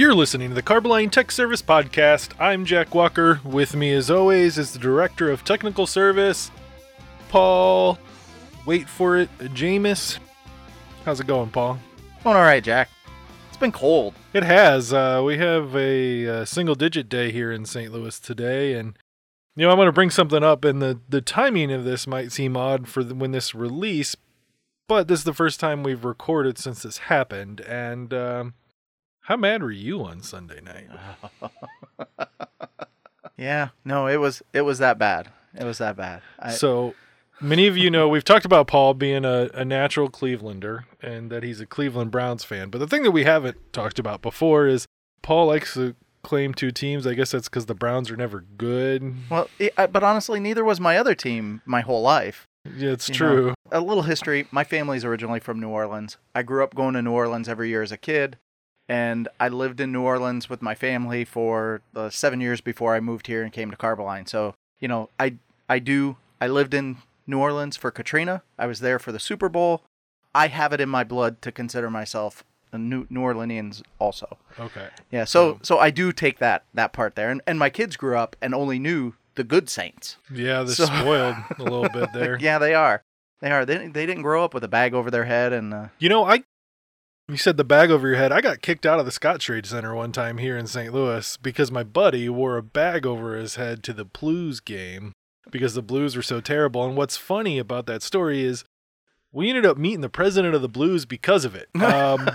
You're listening to the Carboline Tech Service Podcast. I'm Jack Walker. With me, as always, is the Director of Technical Service, Paul. Wait for it, Jameis. How's it going, Paul? Going all right, Jack. It's been cold. It has. Uh, we have a, uh single digit day here in St. Louis today, and you know I'm going to bring something up, and the the timing of this might seem odd for the, when this release, but this is the first time we've recorded since this happened, and um, how mad were you on Sunday night? Yeah, no, it was it was that bad. It was that bad. I, so many of you know we've talked about Paul being a, a natural Clevelander and that he's a Cleveland Browns fan. But the thing that we haven't talked about before is Paul likes to claim two teams. I guess that's because the Browns are never good. well, it, I, but honestly, neither was my other team my whole life. Yeah, it's you true. know. A little history. My family's originally from New Orleans. I grew up going to New Orleans every year as a kid, and I lived in New Orleans with my family for the seven years before I moved here and came to Carboline. So you know, I I do. I lived in New Orleans for Katrina. I was there for the Super Bowl. I have it in my blood to consider myself a New, New Orleanians also. Okay. Yeah, so Um, so I do take that that part there, and and my kids grew up and only knew the good Saints. Yeah, they're So- spoiled a little bit there. Yeah, they are. They are. They didn't- they didn't grow up with a bag over their head, and uh, You know, I you said the bag over your head. I got kicked out of the Scottrade Center one time here in St. Louis because my buddy wore a bag over his head to the Blues game because the Blues were so terrible. And what's funny about that story is we ended up meeting the president of the Blues because of it. Um,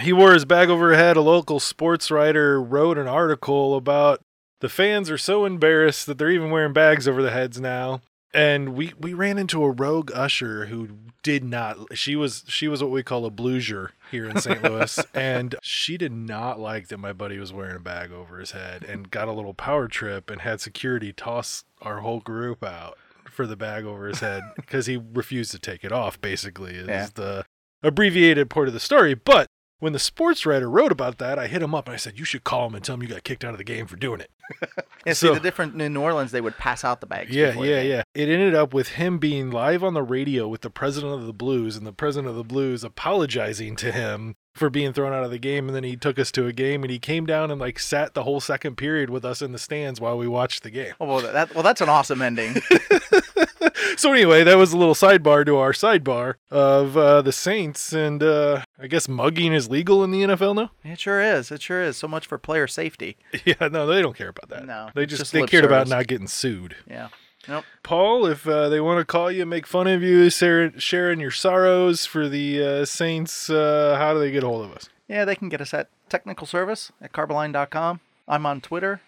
he wore his bag over his head. A local sports writer wrote an article about the fans are so embarrassed that they're even wearing bags over their heads now. And we, we ran into a rogue usher who did not she was she was what we call a bluesier here in St. Louis and she did not like that my buddy was wearing a bag over his head and got a little power trip and had security toss our whole group out for the bag over his head because he refused to take it off basically is Yeah. the abbreviated part of the story but when the sports writer wrote about that I hit him up and I said you should call him and tell him you got kicked out of the game for doing it yeah. See, So- the different in New Orleans, they would pass out the bags. yeah, yeah, yeah. It ended up with him being live on the radio with the president of the Blues and the president of the Blues apologizing to him for being thrown out of the game. And then he took us to a game and he came down and like sat the whole second period with us in the stands while we watched the game. Oh, well, that well, that's an awesome ending. so anyway, that was a little sidebar to our sidebar of uh, the Saints. And uh, I guess mugging is legal in the NFL now. it sure is. It sure is. So much for player safety. Yeah, no, they don't care about that. No, they just, just they cared about not getting sued. Yeah. Nope. Paul, if uh, they want to call you, make fun of you, sharing your sorrows for the uh, Saints, uh, how do they get a hold of us? Yeah, they can get us at technical service at carboline.com. I'm on Twitter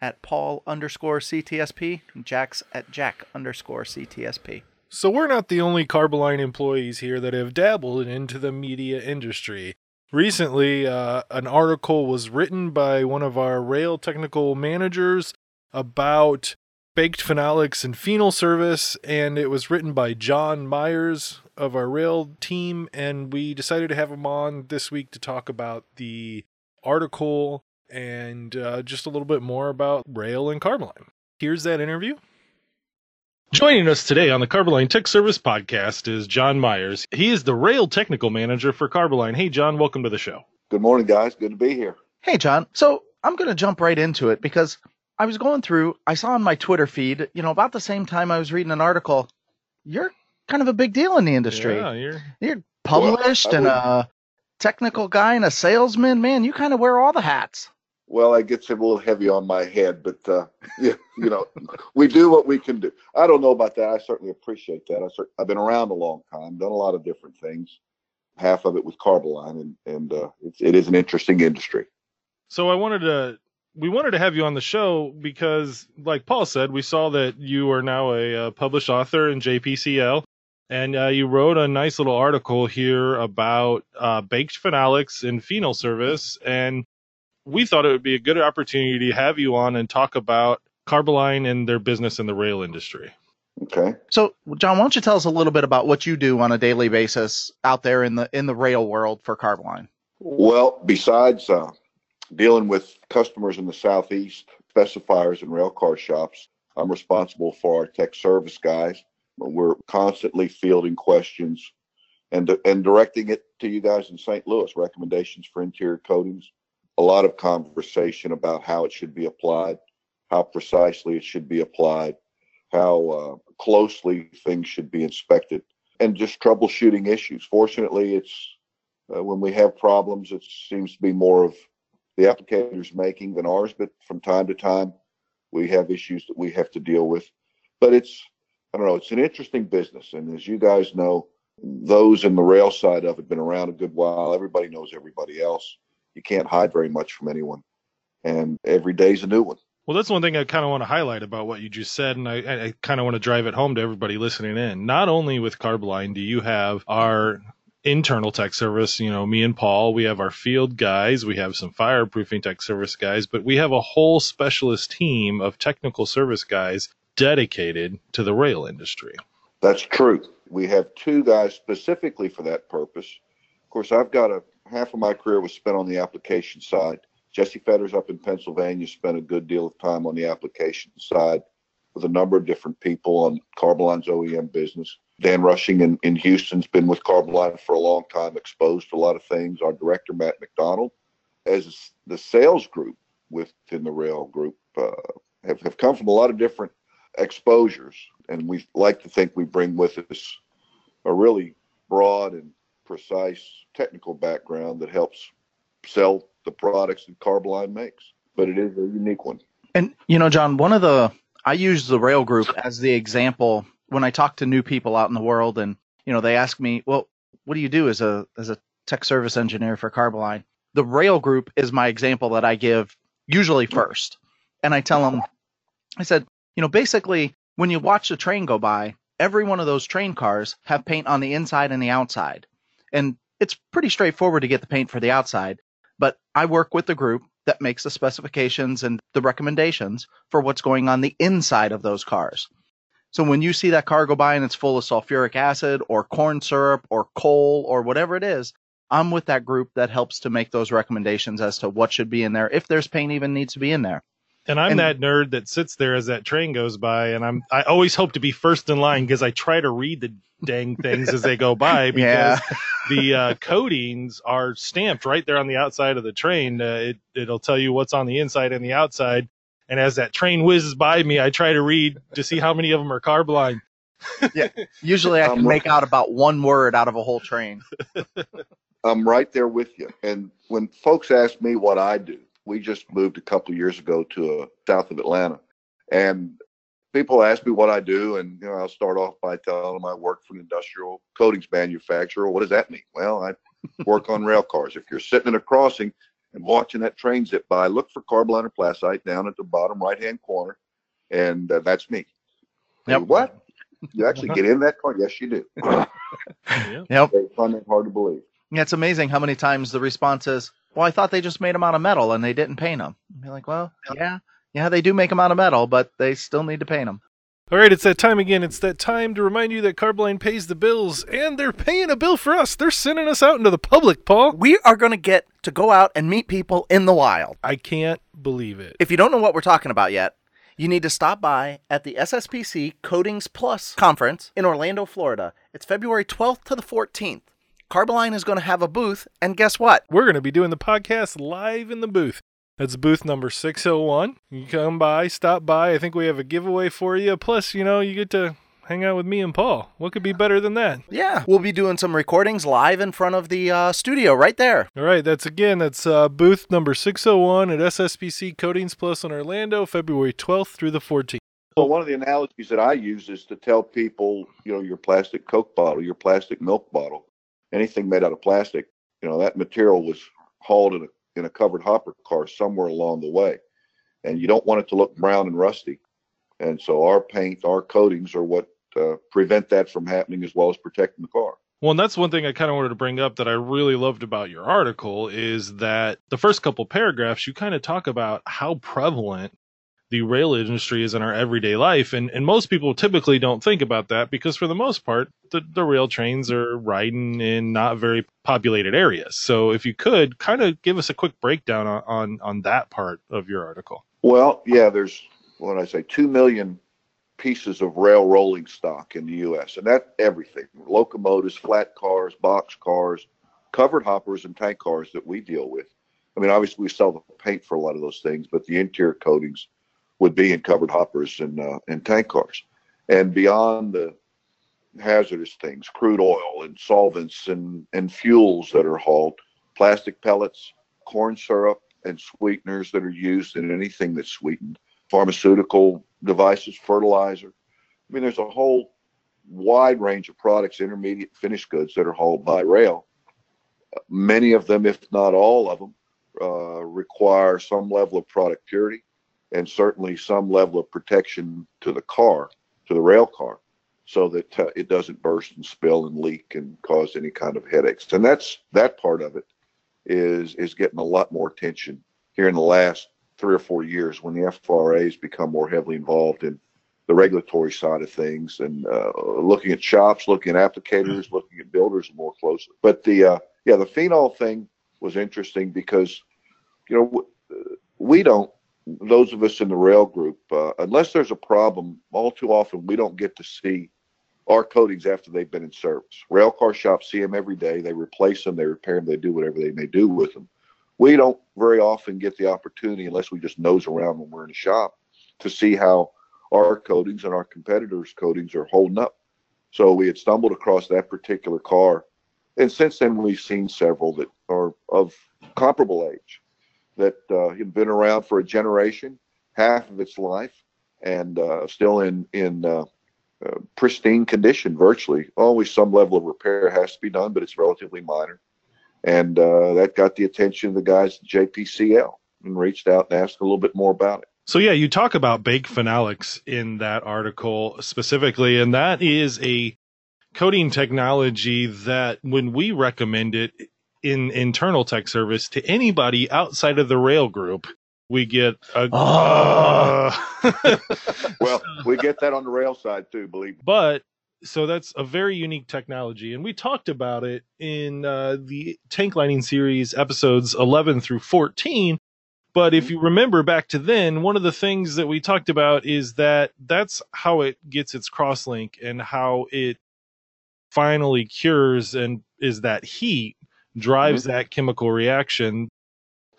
at Paul underscore CTSP. and Jack's at Jack underscore CTSP. So we're not the only Carboline employees here that have dabbled into the media industry. Recently, uh, an article was written by one of our rail technical managers about baked phenolics and phenol service, and it was written by John Myers of our rail team, and we decided to have him on this week to talk about the article and uh, just a little bit more about rail and Carboline. Here's that interview. Joining us today on the Carboline Tech Service podcast is John Myers. He is the rail technical manager for Carboline. Hey, John, welcome to the show. Good morning, guys. Good to be here. Hey, John. So I'm going to jump right into it because I was going through, I saw on my Twitter feed, you know, about the same time I was reading an article, you're kind of a big deal in the industry. Yeah, you're You're published I and a technical guy and a salesman. Man, you kind of wear all the hats. Well, it gets a little heavy on my head, but uh, yeah, you know, we do what we can do. I don't know about that. I certainly appreciate that. I cer- I've been around a long time, done a lot of different things. Half of it with Carboline, and and uh, it's, it is an interesting industry. So I wanted to we wanted to have you on the show because like Paul said, we saw that you are now a, uh published author in JPCL and uh, you wrote a nice little article here about uh, baked phenolics and phenol service and we thought it would be a good opportunity to have you on and talk about Carboline and their business in the rail industry. Okay. So, John, why don't you tell us a little bit about what you do on a daily basis out there in the in the rail world for Carboline? Well, besides uh, dealing with customers in the southeast, specifiers and rail car shops, I'm responsible for our tech service guys. We're constantly fielding questions and and directing it to you guys in St. Louis. Recommendations for interior coatings, a lot of conversation about how it should be applied, how precisely it should be applied, how uh, closely things should be inspected, and just troubleshooting issues. Fortunately, it's uh, when we have problems, it seems to be more of the applicator is making than ours, but from time to time, we have issues that we have to deal with. But it's, I don't know, it's an interesting business. And as you guys know, those in the rail side of it have been around a good while. Everybody knows everybody else. You can't hide very much from anyone. And every day's a new one. Well, that's one thing I kind of want to highlight about what you just said, and I, I kind of want to drive it home to everybody listening in. Not only with Carboline do you have our internal tech service, you know, me and Paul, we have our field guys, we have some fireproofing tech service guys, but we have a whole specialist team of technical service guys dedicated to the rail industry. That's true. We have two guys specifically for that purpose. Of course, I've got a half of my career was spent on the application side. Jesse Fetters up in Pennsylvania spent a good deal of time on the application side with a number of different people on Carboline's OEM business. Dan Rushing in, in Houston's been with Carboline for a long time, exposed to a lot of things. Our director, Matt McDonald, as the sales group within the rail group, uh, have, have come from a lot of different exposures. And we like to think we bring with us a really broad and precise technical background that helps sell the products that Carboline makes. But it is a unique one. And, you know, John, one of the, I use the rail group as the example when I talk to new people out in the world and, you know, they ask me, well, what do you do as a, as a tech service engineer for Carboline? The rail group is my example that I give usually first. And I tell them, I said, you know, basically when you watch the train go by, every one of those train cars have paint on the inside and the outside. And it's pretty straightforward to get the paint for the outside, but I work with the group that makes the specifications and the recommendations for what's going on the inside of those cars. So when you see that car go by and it's full of sulfuric acid or corn syrup or coal or whatever it is, I'm with that group that helps to make those recommendations as to what should be in there, if there's paint even needs to be in there. And I'm and, that nerd that sits there as that train goes by, and I'm I always hope to be first in line because I try to read the dang things as they go by because yeah. the uh, coatings are stamped right there on the outside of the train. Uh, it it'll tell you what's on the inside and the outside, and as that train whizzes by me, I try to read to see how many of them are Carboline. yeah. Usually I can make out about one word out of a whole train. I'm right there with you. And when folks ask me what I do, we just moved a couple years ago to uh, south of Atlanta. And people ask me what I do, and you know, I'll start off by telling them I work for an industrial coatings manufacturer. What does that mean? Well, I work on rail cars. If you're sitting in a crossing and watching that train zip by, look for Carboline or Plasite down at the bottom right hand corner, and uh, that's me. Yep. What? You actually get in that car? Yes, you do. yep. It's fun and hard to believe. Yeah, it's amazing how many times the response is, "Well, I thought they just made them out of metal and they didn't paint them." Be like, "Well, yeah, yeah, they do make them out of metal, but they still need to paint them." All right, it's that time again. It's that time to remind you that Carboline pays the bills, and they're paying a bill for us. They're sending us out into the public, Paul. We are going to get to go out and meet people in the wild. I can't believe it. If you don't know what we're talking about yet, you need to stop by at the SSPC Coatings Plus conference in Orlando, Florida. It's February 12th to the 14th. Carboline is going to have a booth, and guess what? We're going to be doing the podcast live in the booth. That's booth number 601. You come by, stop by. I think we have a giveaway for you. Plus, you know, you get to hang out with me and Paul. What could be better than that? Yeah, we'll be doing some recordings live in front of the uh, studio right there. All right, that's again, that's uh, booth number 601 at SSPC Coatings Plus in Orlando, February 12th through the 14th. Well, one of the analogies that I use is to tell people, you know, your plastic Coke bottle, your plastic milk bottle, anything made out of plastic, you know, that material was hauled in a in a covered hopper car somewhere along the way. And you don't want it to look brown and rusty. And so our paint, our coatings are what uh, prevent that from happening as well as protecting the car. Well, and that's one thing I kind of wanted to bring up that I really loved about your article is that the first couple paragraphs you kind of talk about how prevalent the rail industry is in our everyday life. And, and most people typically don't think about that because for the most part, the, the rail trains are riding in not very populated areas. So if you could kind of give us a quick breakdown on, on, on that part of your article. Well, yeah, there's what I say, 2 million pieces of rail rolling stock in the U.S. And that's everything, locomotives, flat cars, box cars, covered hoppers and tank cars that we deal with. I mean, obviously we sell the paint for a lot of those things, but the interior coatings would be in covered hoppers and uh, and tank cars, and beyond the hazardous things, crude oil and solvents and and fuels that are hauled, plastic pellets, corn syrup, and sweeteners that are used in anything that's sweetened, pharmaceutical devices, fertilizer. I mean, there's a whole wide range of products, intermediate finished goods that are hauled by rail. Many of them, if not all of them, uh, require some level of product purity and certainly some level of protection to the car, to the rail car, so that uh, it doesn't burst and spill and leak and cause any kind of headaches. And that's that part of it is is getting a lot more attention here in the last three or four years when the FRA has become more heavily involved in the regulatory side of things and uh, looking at shops, looking at applicators, looking at builders more closely. But the uh, yeah, the phenol thing was interesting because you know we don't those of us in the rail group uh, unless there's a problem all too often we don't get to see our coatings after they've been in service. Rail car shops see them every day. They replace them they repair them they do whatever they may do with them we don't very often get the opportunity unless we just nose around when we're in a shop to see how our coatings and our competitors coatings are holding up so we had stumbled across that particular car and since then we've seen several that are of comparable age that uh, had been around for a generation, half of its life, and uh, still in in uh, uh, pristine condition virtually. Always some level of repair has to be done, but it's relatively minor. And uh, that got the attention of the guys at JPCL and reached out and asked a little bit more about it. So yeah, you talk about bake phenolics in that article specifically, and that is a coating technology that when we recommend it in internal tech service to anybody outside of the rail group, we get a. Oh. well, we get that on the rail side too, believe me. But so that's a very unique technology, and we talked about it in uh, the tank lining series episodes 11 through 14. But if you remember back to then, one of the things that we talked about is that that's how it gets its crosslink and how it finally cures and is that heat drives mm-hmm. that chemical reaction.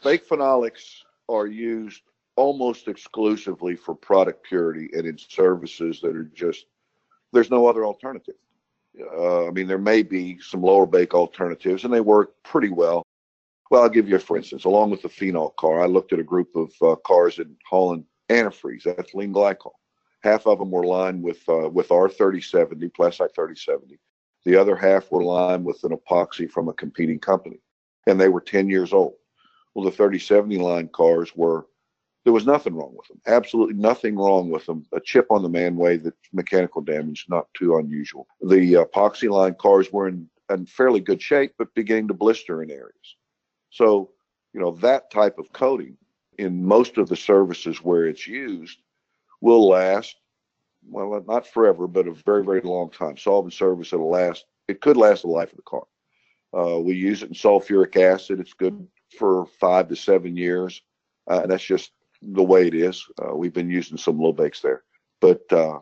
bake phenolics are used almost exclusively for product purity and in services that are just there's no other alternative. Uh, I mean, there may be some lower bake alternatives, and they work pretty well. Well, I'll give you, for instance, along with the phenol car, I looked at a group of uh, cars in Holland antifreeze, ethylene glycol. Half of them were lined with uh, with R3070, Plasite 3070. The other half were lined with an epoxy from a competing company, and they were 10 years old. Well, the 3070 line cars were, there was nothing wrong with them. Absolutely nothing wrong with them. A chip on the manway, the mechanical damage, not too unusual. The epoxy line cars were in, in fairly good shape, but beginning to blister in areas. So, you know, that type of coating in most of the services where it's used will last well, not forever, but a very, very long time. Solvent service, it'll last, it could last the life of the car. Uh, we use it in sulfuric acid. It's good for five to seven years. Uh, and that's just the way it is. Uh, we've been using some low bakes there. But, uh,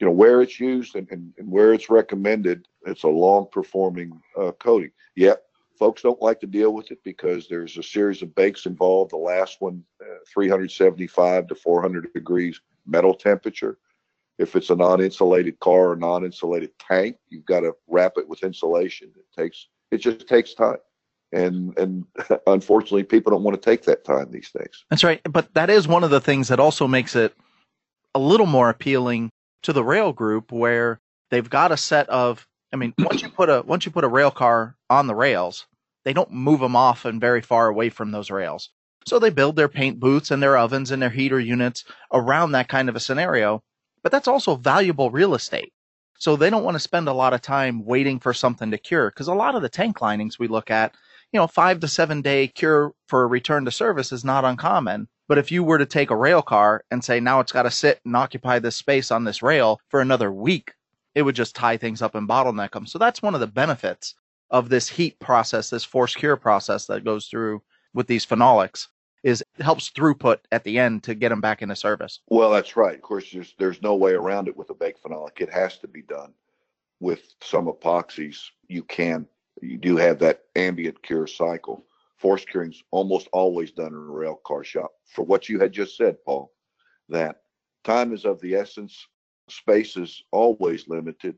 you know, where it's used and, and, and, where it's recommended, it's a long performing uh, coating. Yet, folks don't like to deal with it because there's a series of bakes involved. The last one, uh, 375 to 400 degrees metal temperature. If it's a non-insulated car or non-insulated tank, you've got to wrap it with insulation. It takes it just takes time. And and unfortunately people don't want to take that time these days. That's right. But that is one of the things that also makes it a little more appealing to the rail group where they've got a set of I mean, once you put a once you put a rail car on the rails, they don't move them off and very far away from those rails. So they build their paint booths and their ovens and their heater units around that kind of a scenario but that's also valuable real estate. So they don't want to spend a lot of time waiting for something to cure because a lot of the tank linings we look at, you know, five to seven day cure for a return to service is not uncommon. But if you were to take a rail car and say now it's got to sit and occupy this space on this rail for another week, it would just tie things up and bottleneck them. So that's one of the benefits of this heat process, this force cure process that goes through with these phenolics is it helps throughput at the end to get them back into service. Well, that's right. Of course, there's there's no way around it with a bake phenolic. It has to be done with some epoxies. You can you do have that ambient cure cycle, force curing's almost always done in a rail car shop. For what you had just said, Paul, that time is of the essence, space is always limited.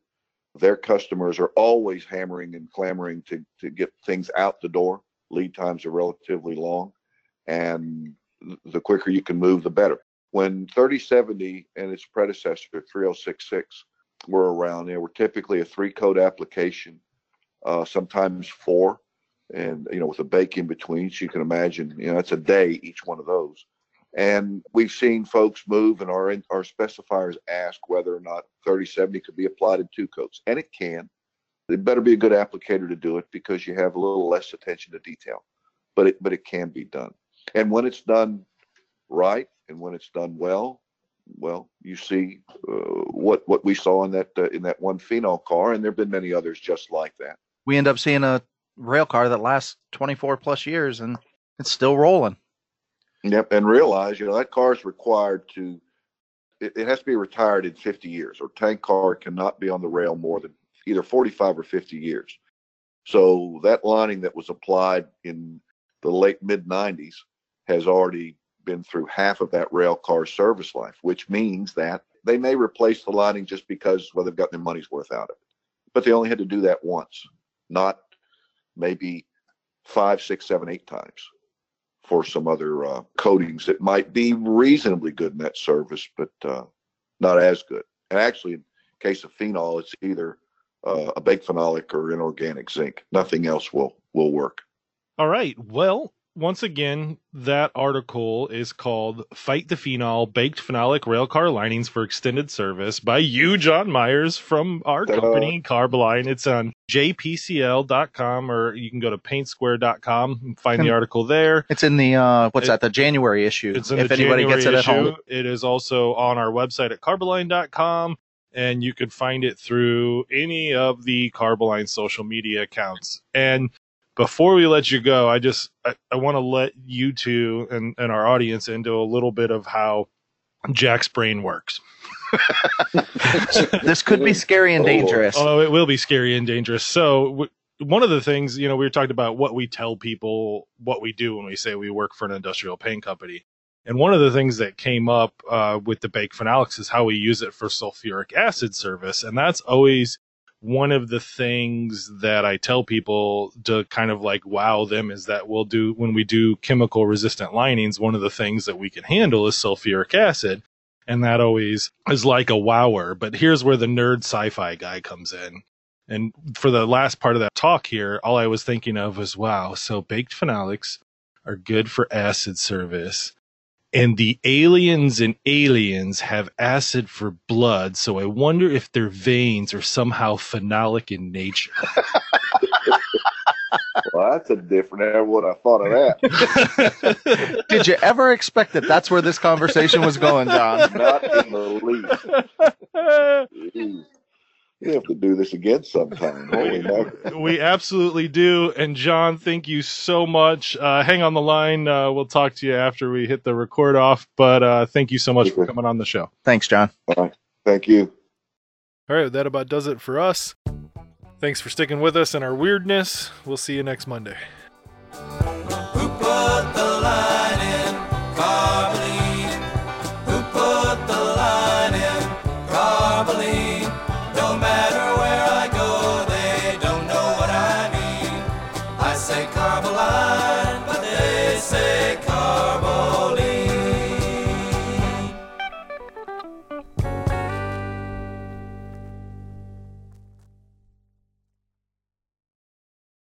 Their customers are always hammering and clamoring to, to get things out the door. Lead times are relatively long, and the quicker you can move, the better. When 3070 and its predecessor, 3066, were around, they were typically a three code application, uh, sometimes four. And you know with a bake in between so you can imagine you know it's a day each one of those. And we've seen folks move and our our specifiers ask whether or not 3070 could be applied in two coats and it can. It better be a good applicator to do it because you have a little less attention to detail but it but it can be done. And when it's done right and when it's done well well you see uh, what what we saw in that uh, in that one phenol car and there have been many others just like that We end up seeing a rail car that lasts 24 plus years and it's still rolling. Yep, and realize, you know, that car is required to, it, it has to be retired in 50 years, or tank car cannot be on the rail more than either 45 or 50 years. So that lining that was applied in the late mid 90s has already been through half of that rail car's service life, which means that they may replace the lining just because, well, they've gotten their money's worth out of it. But they only had to do that once, not maybe five, six, seven, eight times for some other uh, coatings that might be reasonably good in that service, but uh, not as good. And actually, in case of phenol, it's either uh, a baked phenolic or inorganic zinc. Nothing else will will work. All right. Well, once again, that article is called Fight the Phenol Baked Phenolic Railcar Linings for Extended Service by you, John Myers, from our Ta-da. company, Carboline. It's on jpcl.com or you can go to paintsquare.com and find the article there. It's in the uh, what's It- that? The January issue. It's in if the anybody January gets it at home, It is also on our website at carboline.com, and you could find it through any of the Carboline social media accounts. And before we let you go, I just I, I want to let you two and, and our audience into a little bit of how Jack's brain works. this could be scary and dangerous. Oh, it will be scary and dangerous. So, w- one of the things, you know, we were talking about what we tell people, what we do when we say we work for an industrial paint company. And one of the things that came up uh, with the baked phenolics is how we use it for sulfuric acid service. And that's always one of the things that I tell people to kind of like wow them is that we'll do when we do chemical resistant linings, one of the things that we can handle is sulfuric acid. And that always is like a wower. But here's where the nerd sci fi guy comes in. And for the last part of that talk here, all I was thinking of was wow, so baked phenolics are good for acid service. And the aliens and aliens have acid for blood, so I wonder if their veins are somehow phenolic in nature. Well, that's a different. I What I thought of that. Did you ever expect that that's where this conversation was going, John? Not in the least. Jeez. You have to do this again sometime. Holy mackerel. we absolutely do. And John, thank you so much. Uh, hang on the line. Uh, we'll talk to you after we hit the record off. But uh, thank you so much for coming on the show. Thanks, John. Thank you. All right, that about does it for us. Thanks for sticking with us and our weirdness. We'll see you next Monday.